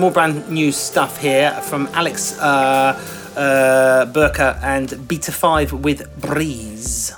More brand new stuff here from Alex uh, uh, Burka and Beta 5 with Breeze.